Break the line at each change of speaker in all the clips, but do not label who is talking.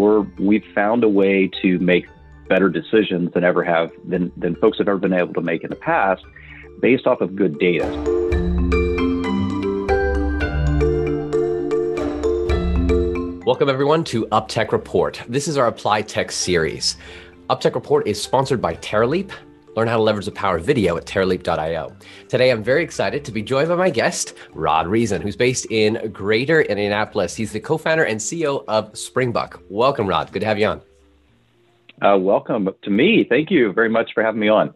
we're we've found a way to make better decisions than ever have than than folks have ever been able to make in the past, based off of good data.
Welcome, everyone, to UpTech Report. This is our Applied Tech series. UpTech Report is sponsored by Teraleap. Learn how to leverage the power of video at teraleap.io. Today, I'm very excited to be joined by my guest, Rod Reasen, who's based in Greater Indianapolis. He's the co founder and CEO of Springbuk. Welcome, Rod. Good to have you on.
Uh, welcome to me. Thank you very much for having me on.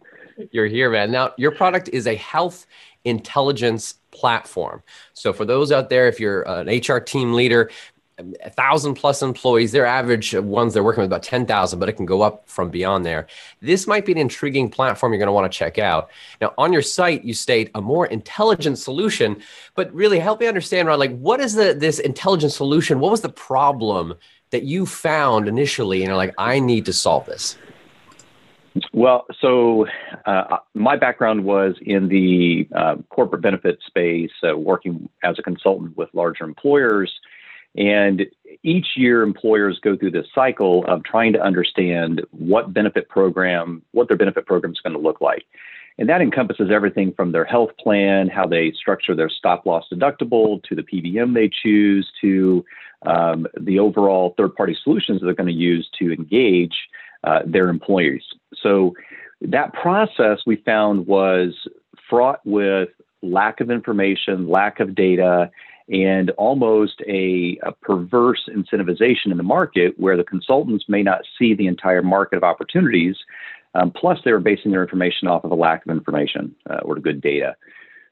You're here, man. Now, your product is a health intelligence platform. So, for those out there, if you're an HR team leader, a thousand plus employees. Their average ones they're working with about 10,000, but it can go up from beyond there. This might be an intriguing platform you're going to want to check out. Now, on your site, you state a more intelligent solution, but really help me understand, Rod, like what is the this intelligent solution? What was the problem that you found initially? And you're like, I need to solve this.
Well, so uh, my background was in the uh, corporate benefit space, uh, working as a consultant with larger employers and each year, employers go through this cycle of trying to understand what benefit program, what their benefit program is going to look like. And that encompasses everything from their health plan, how they structure their stop loss deductible, to the PBM they choose, to um, the overall third party solutions they're going to use to engage uh, their employees. So that process we found was fraught with lack of information, lack of data, and almost a, a, perverse incentivization in the market where the consultants may not see the entire market of opportunities. Um, plus, they were basing their information off of a lack of information uh, or good data.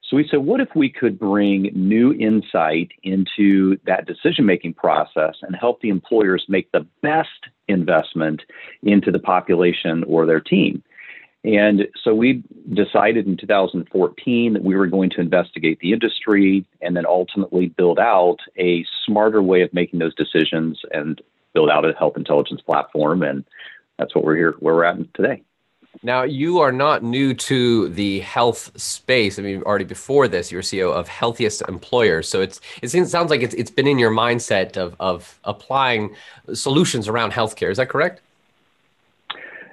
So we said, what if we could bring new insight into that decision making process and help the employers make the best investment into the population or their team? And so we decided in 2014 that we were going to investigate the industry and then ultimately build out a smarter way of making those decisions and build out a health intelligence platform. And that's what we're here, where we're at today.
Now, you are not new to the health space. I mean, already before this, you're CEO of Healthiest Employers. So it's it sounds like it's, it's been in your mindset of, of applying solutions around healthcare. Is that correct?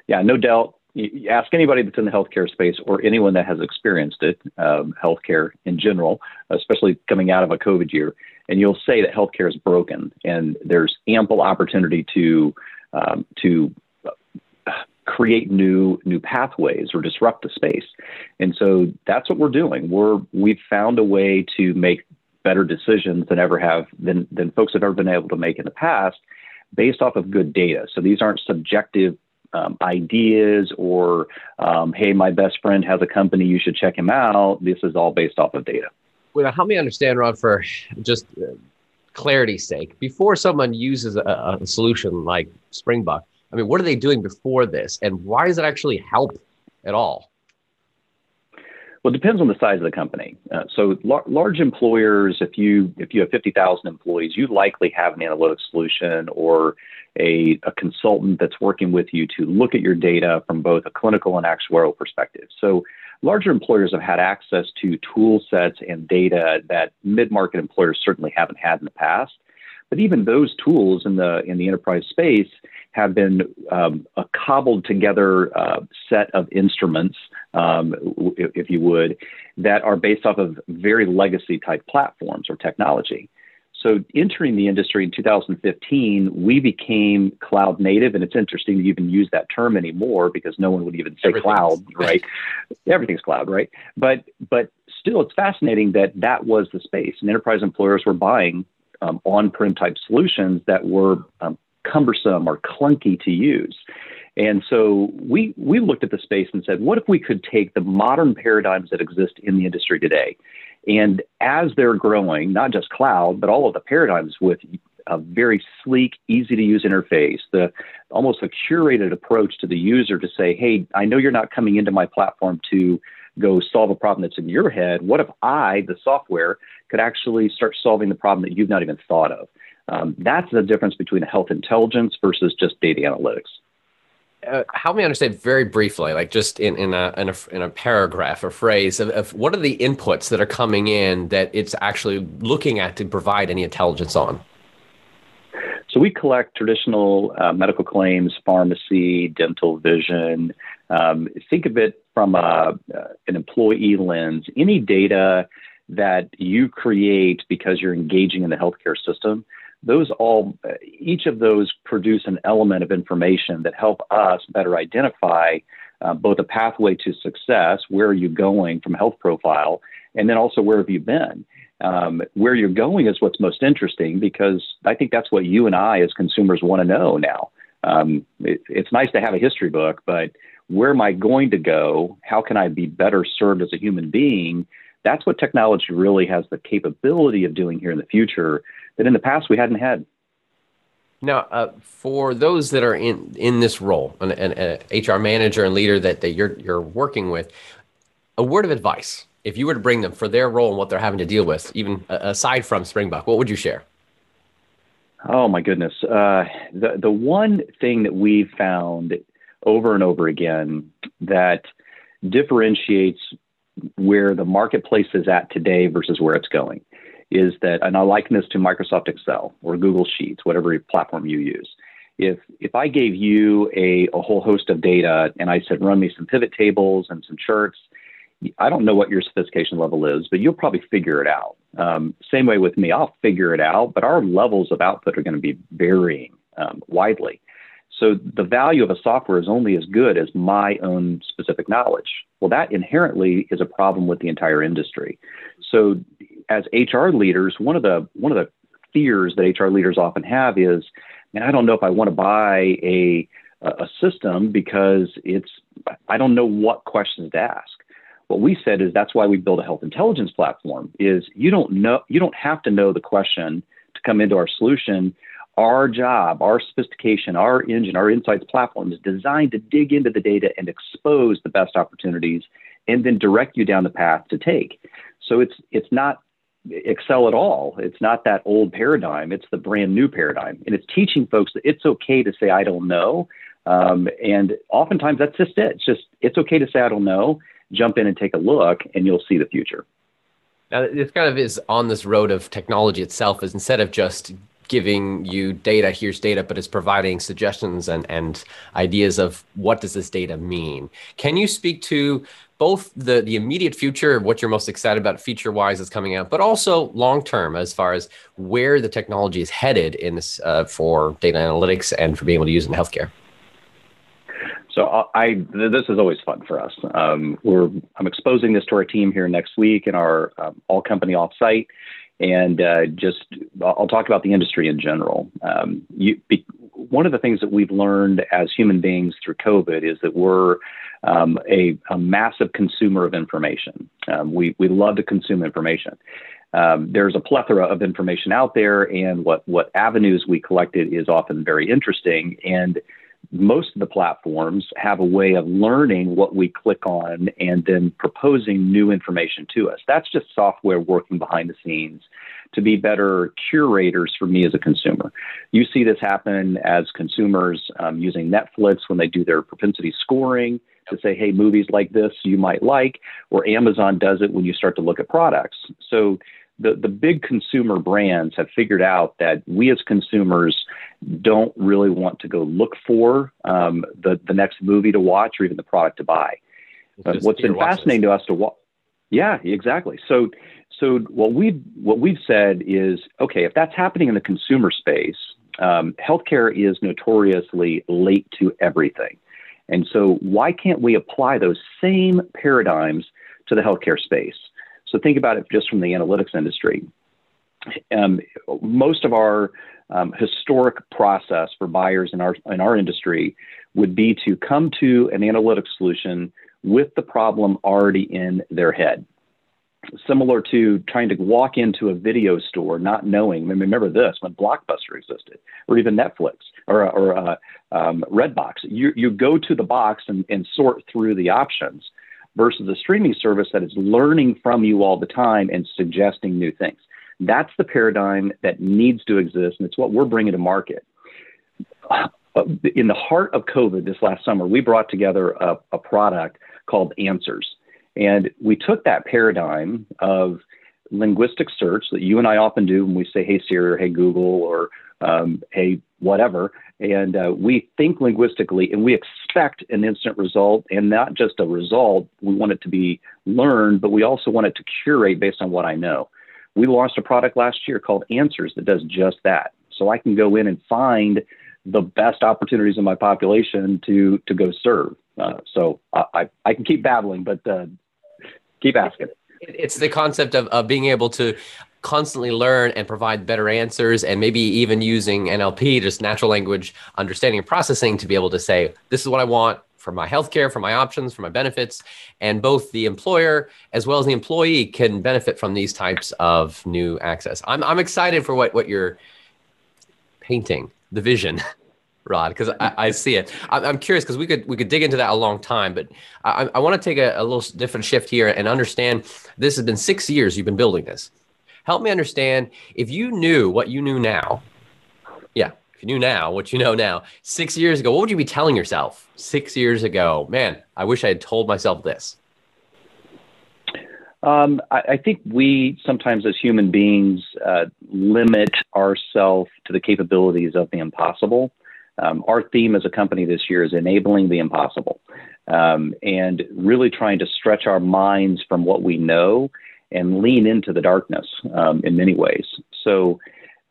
Yeah, no doubt you ask anybody that's in the healthcare space or anyone that has experienced it, um, healthcare in general, especially coming out of a COVID year, and you'll say that healthcare is broken, and there's ample opportunity to um, to uh, create new new pathways or disrupt the space, and so that's what we're doing. We're we've found a way to make better decisions than ever have than than folks have ever been able to make in the past, based off of good data. So these aren't subjective um, ideas or, um, hey, my best friend has a company, you should check him out. This is all based off of data.
Well, help me understand, Rod, for just uh, clarity's sake. Before someone uses a, a solution like Springbuk, I mean, what are they doing before this, and why does it actually help at all?
Well, it depends on the size of the company. Uh, so lar- large employers, if you if you have 50,000 employees, you likely have an analytics solution or a, a consultant that's working with you to look at your data from both a clinical and actuarial perspective. So larger employers have had access to tool sets and data that mid-market employers certainly haven't had in the past. But even those tools in the in the enterprise space have been um, a cobbled together uh, set of instruments, um, if, if you would, that are based off of very legacy type platforms or technology. So entering the industry in 2015, we became cloud native, and it's interesting to even use that term anymore because no one would even say cloud, right? Everything's cloud, right? But but still, it's fascinating that that was the space, and enterprise employers were buying um, on-prem type solutions that were um, cumbersome or clunky to use. And so we we looked at the space and said, what if we could take the modern paradigms that exist in the industry today and as they're growing, not just cloud, but all of the paradigms with a very sleek, easy to use interface, the almost a curated approach to the user to say, hey, I know you're not coming into my platform to go solve a problem that's in your head. What if I, the software, could actually start solving the problem that you've not even thought of? Um, that's the difference between health intelligence versus just data analytics
uh, help me understand very briefly, like just in, in, a, in, a, in a paragraph or phrase of, of what are the inputs that are coming in that it's actually looking at to provide any intelligence on?
So we collect traditional uh, medical claims, pharmacy, dental, vision. Um, think of it from a, uh, an employee lens. Any data that you create because you're engaging in the healthcare system, those all, each of those produce an element of information that help us better identify uh, both a pathway to success, where are you going from health profile, and then also where have you been. Um, where you're going is what's most interesting because I think that's what you and I as consumers want to know now. Um, it, it's nice to have a history book, but where am I going to go? How can I be better served as a human being? That's what technology really has the capability of doing here in the future that in the past we hadn't had.
Now, uh, for those that are in in this role, an, an, an HR manager and leader that, that you're you're working with, a word of advice if you were to bring them for their role and what they're having to deal with, even aside from Springbuk, what would you share?
Oh my goodness, uh, the the one thing that we've found over and over again that differentiates where the marketplace is at today versus where it's going is that, and I liken this to Microsoft Excel or Google Sheets, whatever platform you use. If if I gave you a, a whole host of data and I said run me some pivot tables and some charts, I don't know what your sophistication level is, but you'll probably figure it out. Um, same way with me, I'll figure it out, but our levels of output are going to be varying um, widely. So the value of a software is only as good as my own specific knowledge. Well, that inherently is a problem with the entire industry. So as HR leaders, one of the one of the fears that HR leaders often have is, man, I don't know if I want to buy a a system because it's I don't know what questions to ask. What we said is that's why we build a health intelligence platform. Is you don't know you don't have to know the question to come into our solution. Our job, our sophistication, our engine, our insights platform is designed to dig into the data and expose the best opportunities, and then direct you down the path to take. So it's it's not Excel at all. It's not that old paradigm. It's the brand new paradigm, and it's teaching folks that it's okay to say I don't know. Um, and oftentimes that's just it. It's just it's okay to say I don't know jump in and take a look, and you'll see the future.
Now, this kind of is on this road of technology itself, is instead of just giving you data, here's data, but it's providing suggestions and, and ideas of what does this data mean. Can you speak to both the, the immediate future, what you're most excited about feature wise is coming out, but also long term as far as where the technology is headed in this uh, for data analytics and for being able to use in healthcare?
So uh, I, this is always fun for us. Um, we're, I'm exposing this to our team here next week in our um, all company offsite, and uh, just I'll talk about the industry in general. Um, you, be, one of the things that we've learned as human beings through COVID is that we're um, a, a, massive consumer of information. Um, we we love to consume information. Um, there's a plethora of information out there, and what what avenues we collected is often very interesting and most of the platforms have a way of learning what we click on and then proposing new information to us. That's just software working behind the scenes to be better curators for me as a consumer. You see this happen as consumers um, using Netflix when they do their propensity scoring to say, hey, movies like this you might like, or Amazon does it when you start to look at products. So the, the big consumer brands have figured out that we as consumers don't really want to go look for um, the, the next movie to watch or even the product to buy. Uh, what's been fascinating to us to watch. Yeah, exactly. So, so what we what we've said is okay if that's happening in the consumer space, um, healthcare is notoriously late to everything, and so why can't we apply those same paradigms to the healthcare space? So think about it just from the analytics industry. Um, most of our um, historic process for buyers in our in our industry would be to come to an analytics solution with the problem already in their head. Similar to trying to walk into a video store not knowing. I mean, remember this when Blockbuster existed, or even Netflix, or or uh, um, Redbox. You you go to the box and, and sort through the options versus a streaming service that is learning from you all the time and suggesting new things. That's the paradigm that needs to exist, and it's what we're bringing to market. In the heart of COVID this last summer, we brought together a, a product called Answers. And we took that paradigm of linguistic search that you and I often do when we say, hey Siri or hey Google or um, hey, whatever. And uh, we think linguistically and we expect an instant result and not just a result. We want it to be learned, but we also want it to curate based on what I know. We launched a product last year called Answers that does just that. So I can go in and find the best opportunities in my population to to go serve. Uh, so I, I can keep babbling, but uh, keep asking.
It's the concept of, of being able to constantly learn and provide better answers and maybe even using NLP, just natural language understanding and processing to be able to say, this is what I want for my healthcare, for my options, for my benefits. And both the employer as well as the employee can benefit from these types of new access. I'm, I'm excited for what, what you're painting, the vision. Rod, because I, I, see it. I, am curious because we could we could dig into that a long time, but I, I want to take a, a little different shift here and understand. This has been six years you've been building this. Help me understand if you knew what you knew now. Yeah, if you knew now what you know now, six years ago, what would you be telling yourself six years ago? Man, I wish I had told myself this.
Um, I, I, think we sometimes, as human beings, uh, limit ourselves to the capabilities of the impossible. Um, our theme as a company this year is enabling the impossible um, and really trying to stretch our minds from what we know and lean into the darkness um, in many ways. So,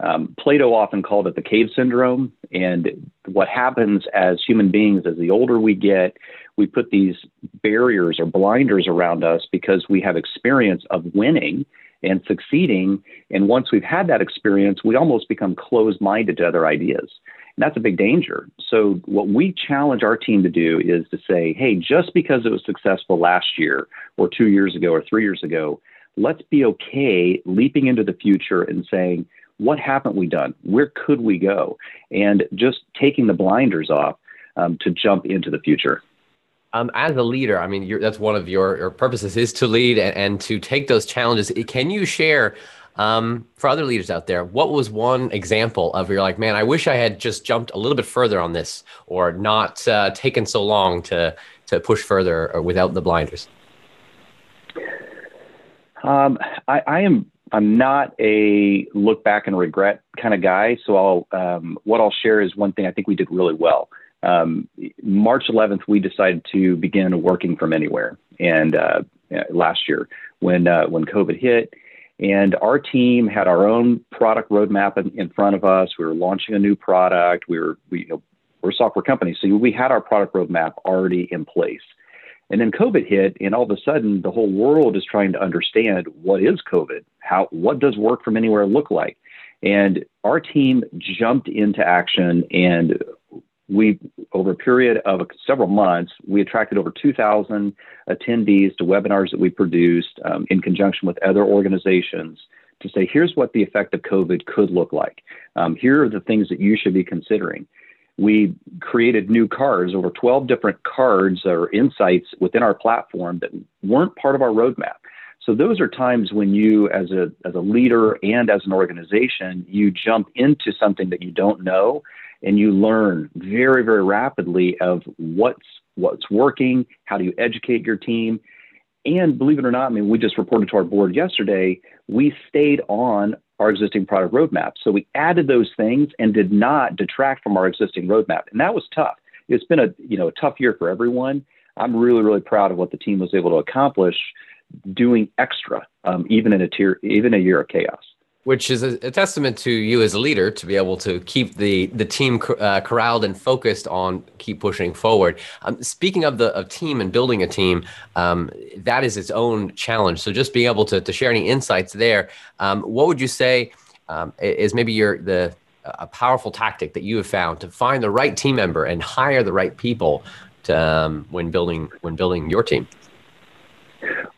um, Plato often called it the cave syndrome. And what happens as human beings, as the older we get, we put these barriers or blinders around us because we have experience of winning and succeeding. And once we've had that experience, we almost become closed minded to other ideas. And that's a big danger. So, what we challenge our team to do is to say, hey, just because it was successful last year or two years ago or three years ago, let's be okay leaping into the future and saying, what haven't we done? Where could we go? And just taking the blinders off um, to jump into the future.
Um, as a leader, I mean, that's one of your, your purposes is to lead and, and, to take those challenges. Can you share um, for other leaders out there, what was one example of you're like, man, I wish I had just jumped a little bit further on this or not uh, taken so long to, to push further or without the blinders?
Um, I, I, am I'm not a look back and regret kind of guy. So I'll um, what I'll share is one thing I think we did really well. Um, March 11th, we decided to begin working from anywhere, and uh, last year when uh, when COVID hit, and our team had our own product roadmap in, in, front of us. We were launching a new product. We were, we, you know, we're a software company, so we had our product roadmap already in place. And then COVID hit, and all of a sudden, the whole world is trying to understand what is COVID? How, what does work from anywhere look like? And our team jumped into action, and we, over a period of several months, we attracted over 2,000 attendees to webinars that we produced um, in conjunction with other organizations to say, here's what the effect of COVID could look like. Um, here are the things that you should be considering. We created new cards, over 12 different cards or insights within our platform that weren't part of our roadmap. So those are times when you, as a as a leader and as an organization, you jump into something that you don't know and you learn very, very rapidly of what's what's working, how do you educate your team. And believe it or not, I mean, we just reported to our board yesterday, we stayed on our existing product roadmap. So we added those things and did not detract from our existing roadmap. And that was tough. It's been a you know a tough year for everyone. I'm really, really proud of what the team was able to accomplish doing extra, um, even in a tier, even a year of chaos
which is a, a, testament to you as a leader to be able to keep the the team uh, corralled and focused on keep pushing forward. Um, speaking of the of team and building a team, um, that is its own challenge. So just being able to to share any insights there, um, what would you say um, is maybe your the a powerful tactic that you have found to find the right team member and hire the right people to, um, when building when building your team?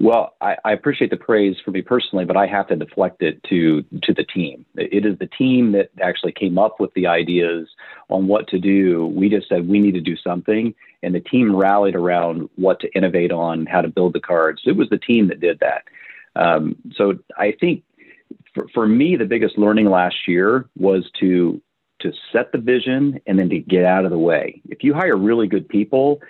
Well, I, I, appreciate the praise for me personally, but I have to deflect it to to the team. It is the team that actually came up with the ideas on what to do. We just said we need to do something, and the team rallied around what to innovate on, how to build the cards. It was the team that did that. Um, so I think for, for me, the biggest learning last year was to to set the vision and then to get out of the way. If you hire really good people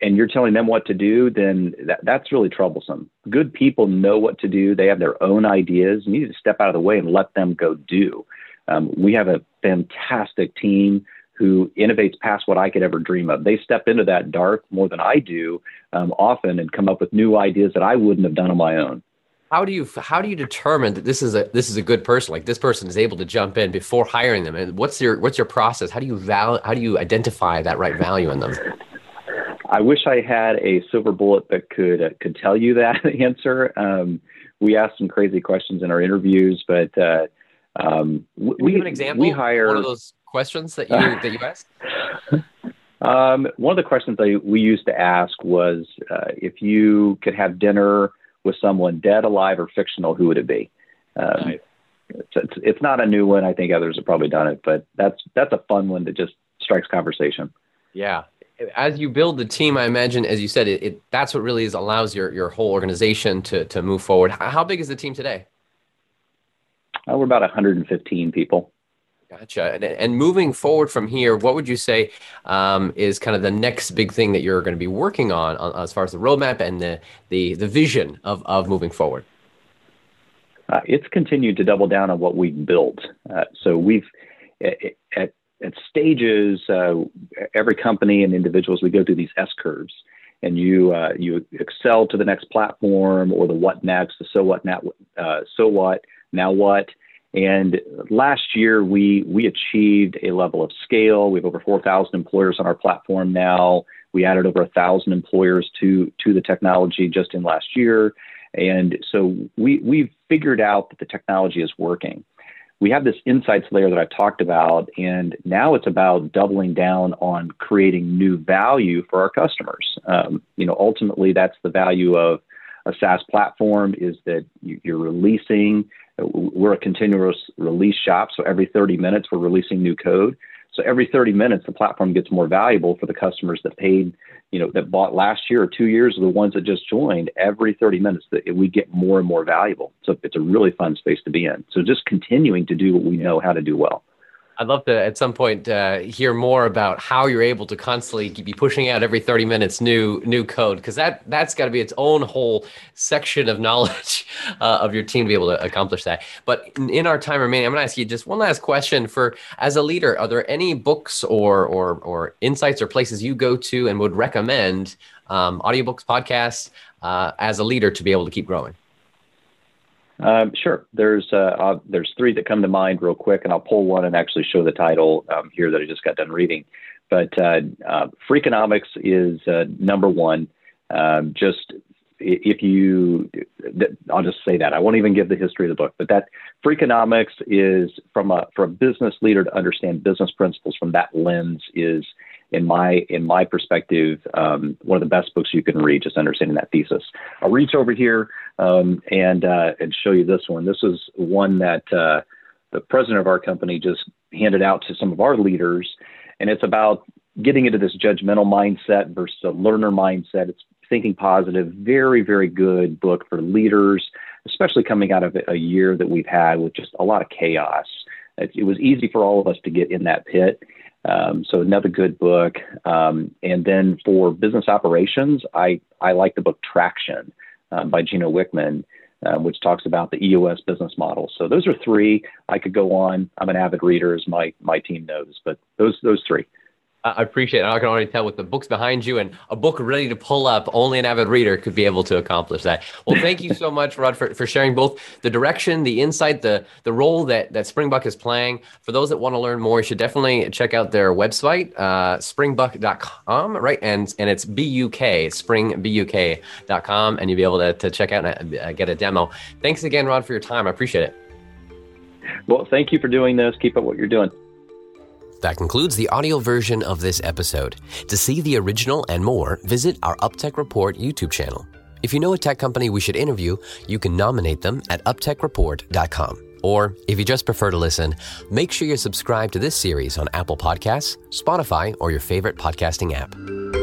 and you're telling them what to do, then that, that's really troublesome. Good people know what to do. They have their own ideas. You need to step out of the way and let them go do. Um, we have a fantastic team who innovates past what I could ever dream of. They step into that dark more than I do um, often and come up with new ideas that I wouldn't have done on my own.
How do you how do you determine that this is a this is a good person? Like this person is able to jump in before hiring them, and what's your what's your process? How do you val how do you identify that right value in them?
I wish I had a silver bullet that could uh, could tell you that answer. Um, we asked some crazy questions in our interviews, but uh, um,
we, an example. We hire one of those questions that you that you ask.
Um, one of the questions that we used to ask was uh, if you could have dinner with someone dead, alive, or fictional, who would it be? Um, nice. it's, it's, it's, not a new one. I think others have probably done it, but that's that's a fun one that just strikes conversation.
Yeah. As you build the team, I imagine, as you said, it, it that's what really is allows your your whole organization to to move forward. How big is the team today?
Uh, we're about 115 people.
Gotcha. And, and, moving forward from here, what would you say um, is kind of the next big thing that you're going to be working on, on, as far as the roadmap and the the, the vision of, of moving forward?
Uh, it's continued to double down on what we've built. Uh, so we've at stages, uh, every company and individuals we go through these S curves, and you uh, you excel to the next platform or the what next, the so what now, uh, so what now what and last year, we we achieved a level of scale. We have over 4,000 employers on our platform now. We added over 1,000 employers to to the technology just in last year, and so we we've figured out that the technology is working. We have this insights layer that I talked about, and now it's about doubling down on creating new value for our customers. Um, you know, ultimately, that's the value of a SaaS platform is that you're releasing we're a continuous release shop, so every 30 minutes we're releasing new code. So every 30 minutes, the platform gets more valuable for the customers that paid, you know, that bought last year or two years, or the ones that just joined. Every 30 minutes, that we get more and more valuable. So it's a really fun space to be in. So just continuing to do what we know how to do well.
I'd love to at some point uh, hear more about how you're able to constantly be pushing out every 30 minutes new new code because that that's got to be its own whole section of knowledge uh, of your team to be able to accomplish that. But in, in our time remaining, I'm going to ask you just one last question for as a leader, are there any books or or or insights or places you go to and would recommend um, audiobooks, podcasts uh, as a leader to be able to keep growing?
Um, sure. There's uh, uh, there's three that come to mind real quick, and I'll pull one and actually show the title um, here that I just got done reading. But uh, uh, Freakonomics is uh, number one. Um, just if you, I'll just say that I won't even give the history of the book, but that Freakonomics is from a for a business leader to understand business principles from that lens is in my in my perspective, um, one of the best books you can read, just understanding that thesis. I'll reach over here um, and uh, and show you this one. This is one that uh, the president of our company just handed out to some of our leaders, and it's about getting into this judgmental mindset versus a learner mindset. It's thinking positive. Very very good book for leaders, especially coming out of a year that we've had with just a lot of chaos. It, it was easy for all of us to get in that pit um, so another good book. Um, and then for business operations, I, I like the book Traction um, by Gino Wickman, um, which talks about the EOS business model. So those are three. I could go on. I'm an avid reader, as my my team knows, but those those three.
I appreciate it. I can already tell with the books behind you and a book ready to pull up, only an avid reader could be able to accomplish that. Well, thank you so much, Rod, for, for sharing both the direction, the insight, the the role that, that Springbuk is playing. For those that want to learn more, you should definitely check out their website, uh, springbuk.com, right? And and it's B-U-K, springbuk.com, and you'll be able to, to check out and uh, get a demo. Thanks again, Rod, for your time. I appreciate it.
Well, thank you for doing this. Keep up what you're doing.
That concludes the audio version of this episode. To see the original and more, visit our UpTech Report YouTube channel. If you know a tech company we should interview, you can nominate them at uptechreport.com. Or if you just prefer to listen, make sure you're subscribed to this series on Apple Podcasts, Spotify, or your favorite podcasting app.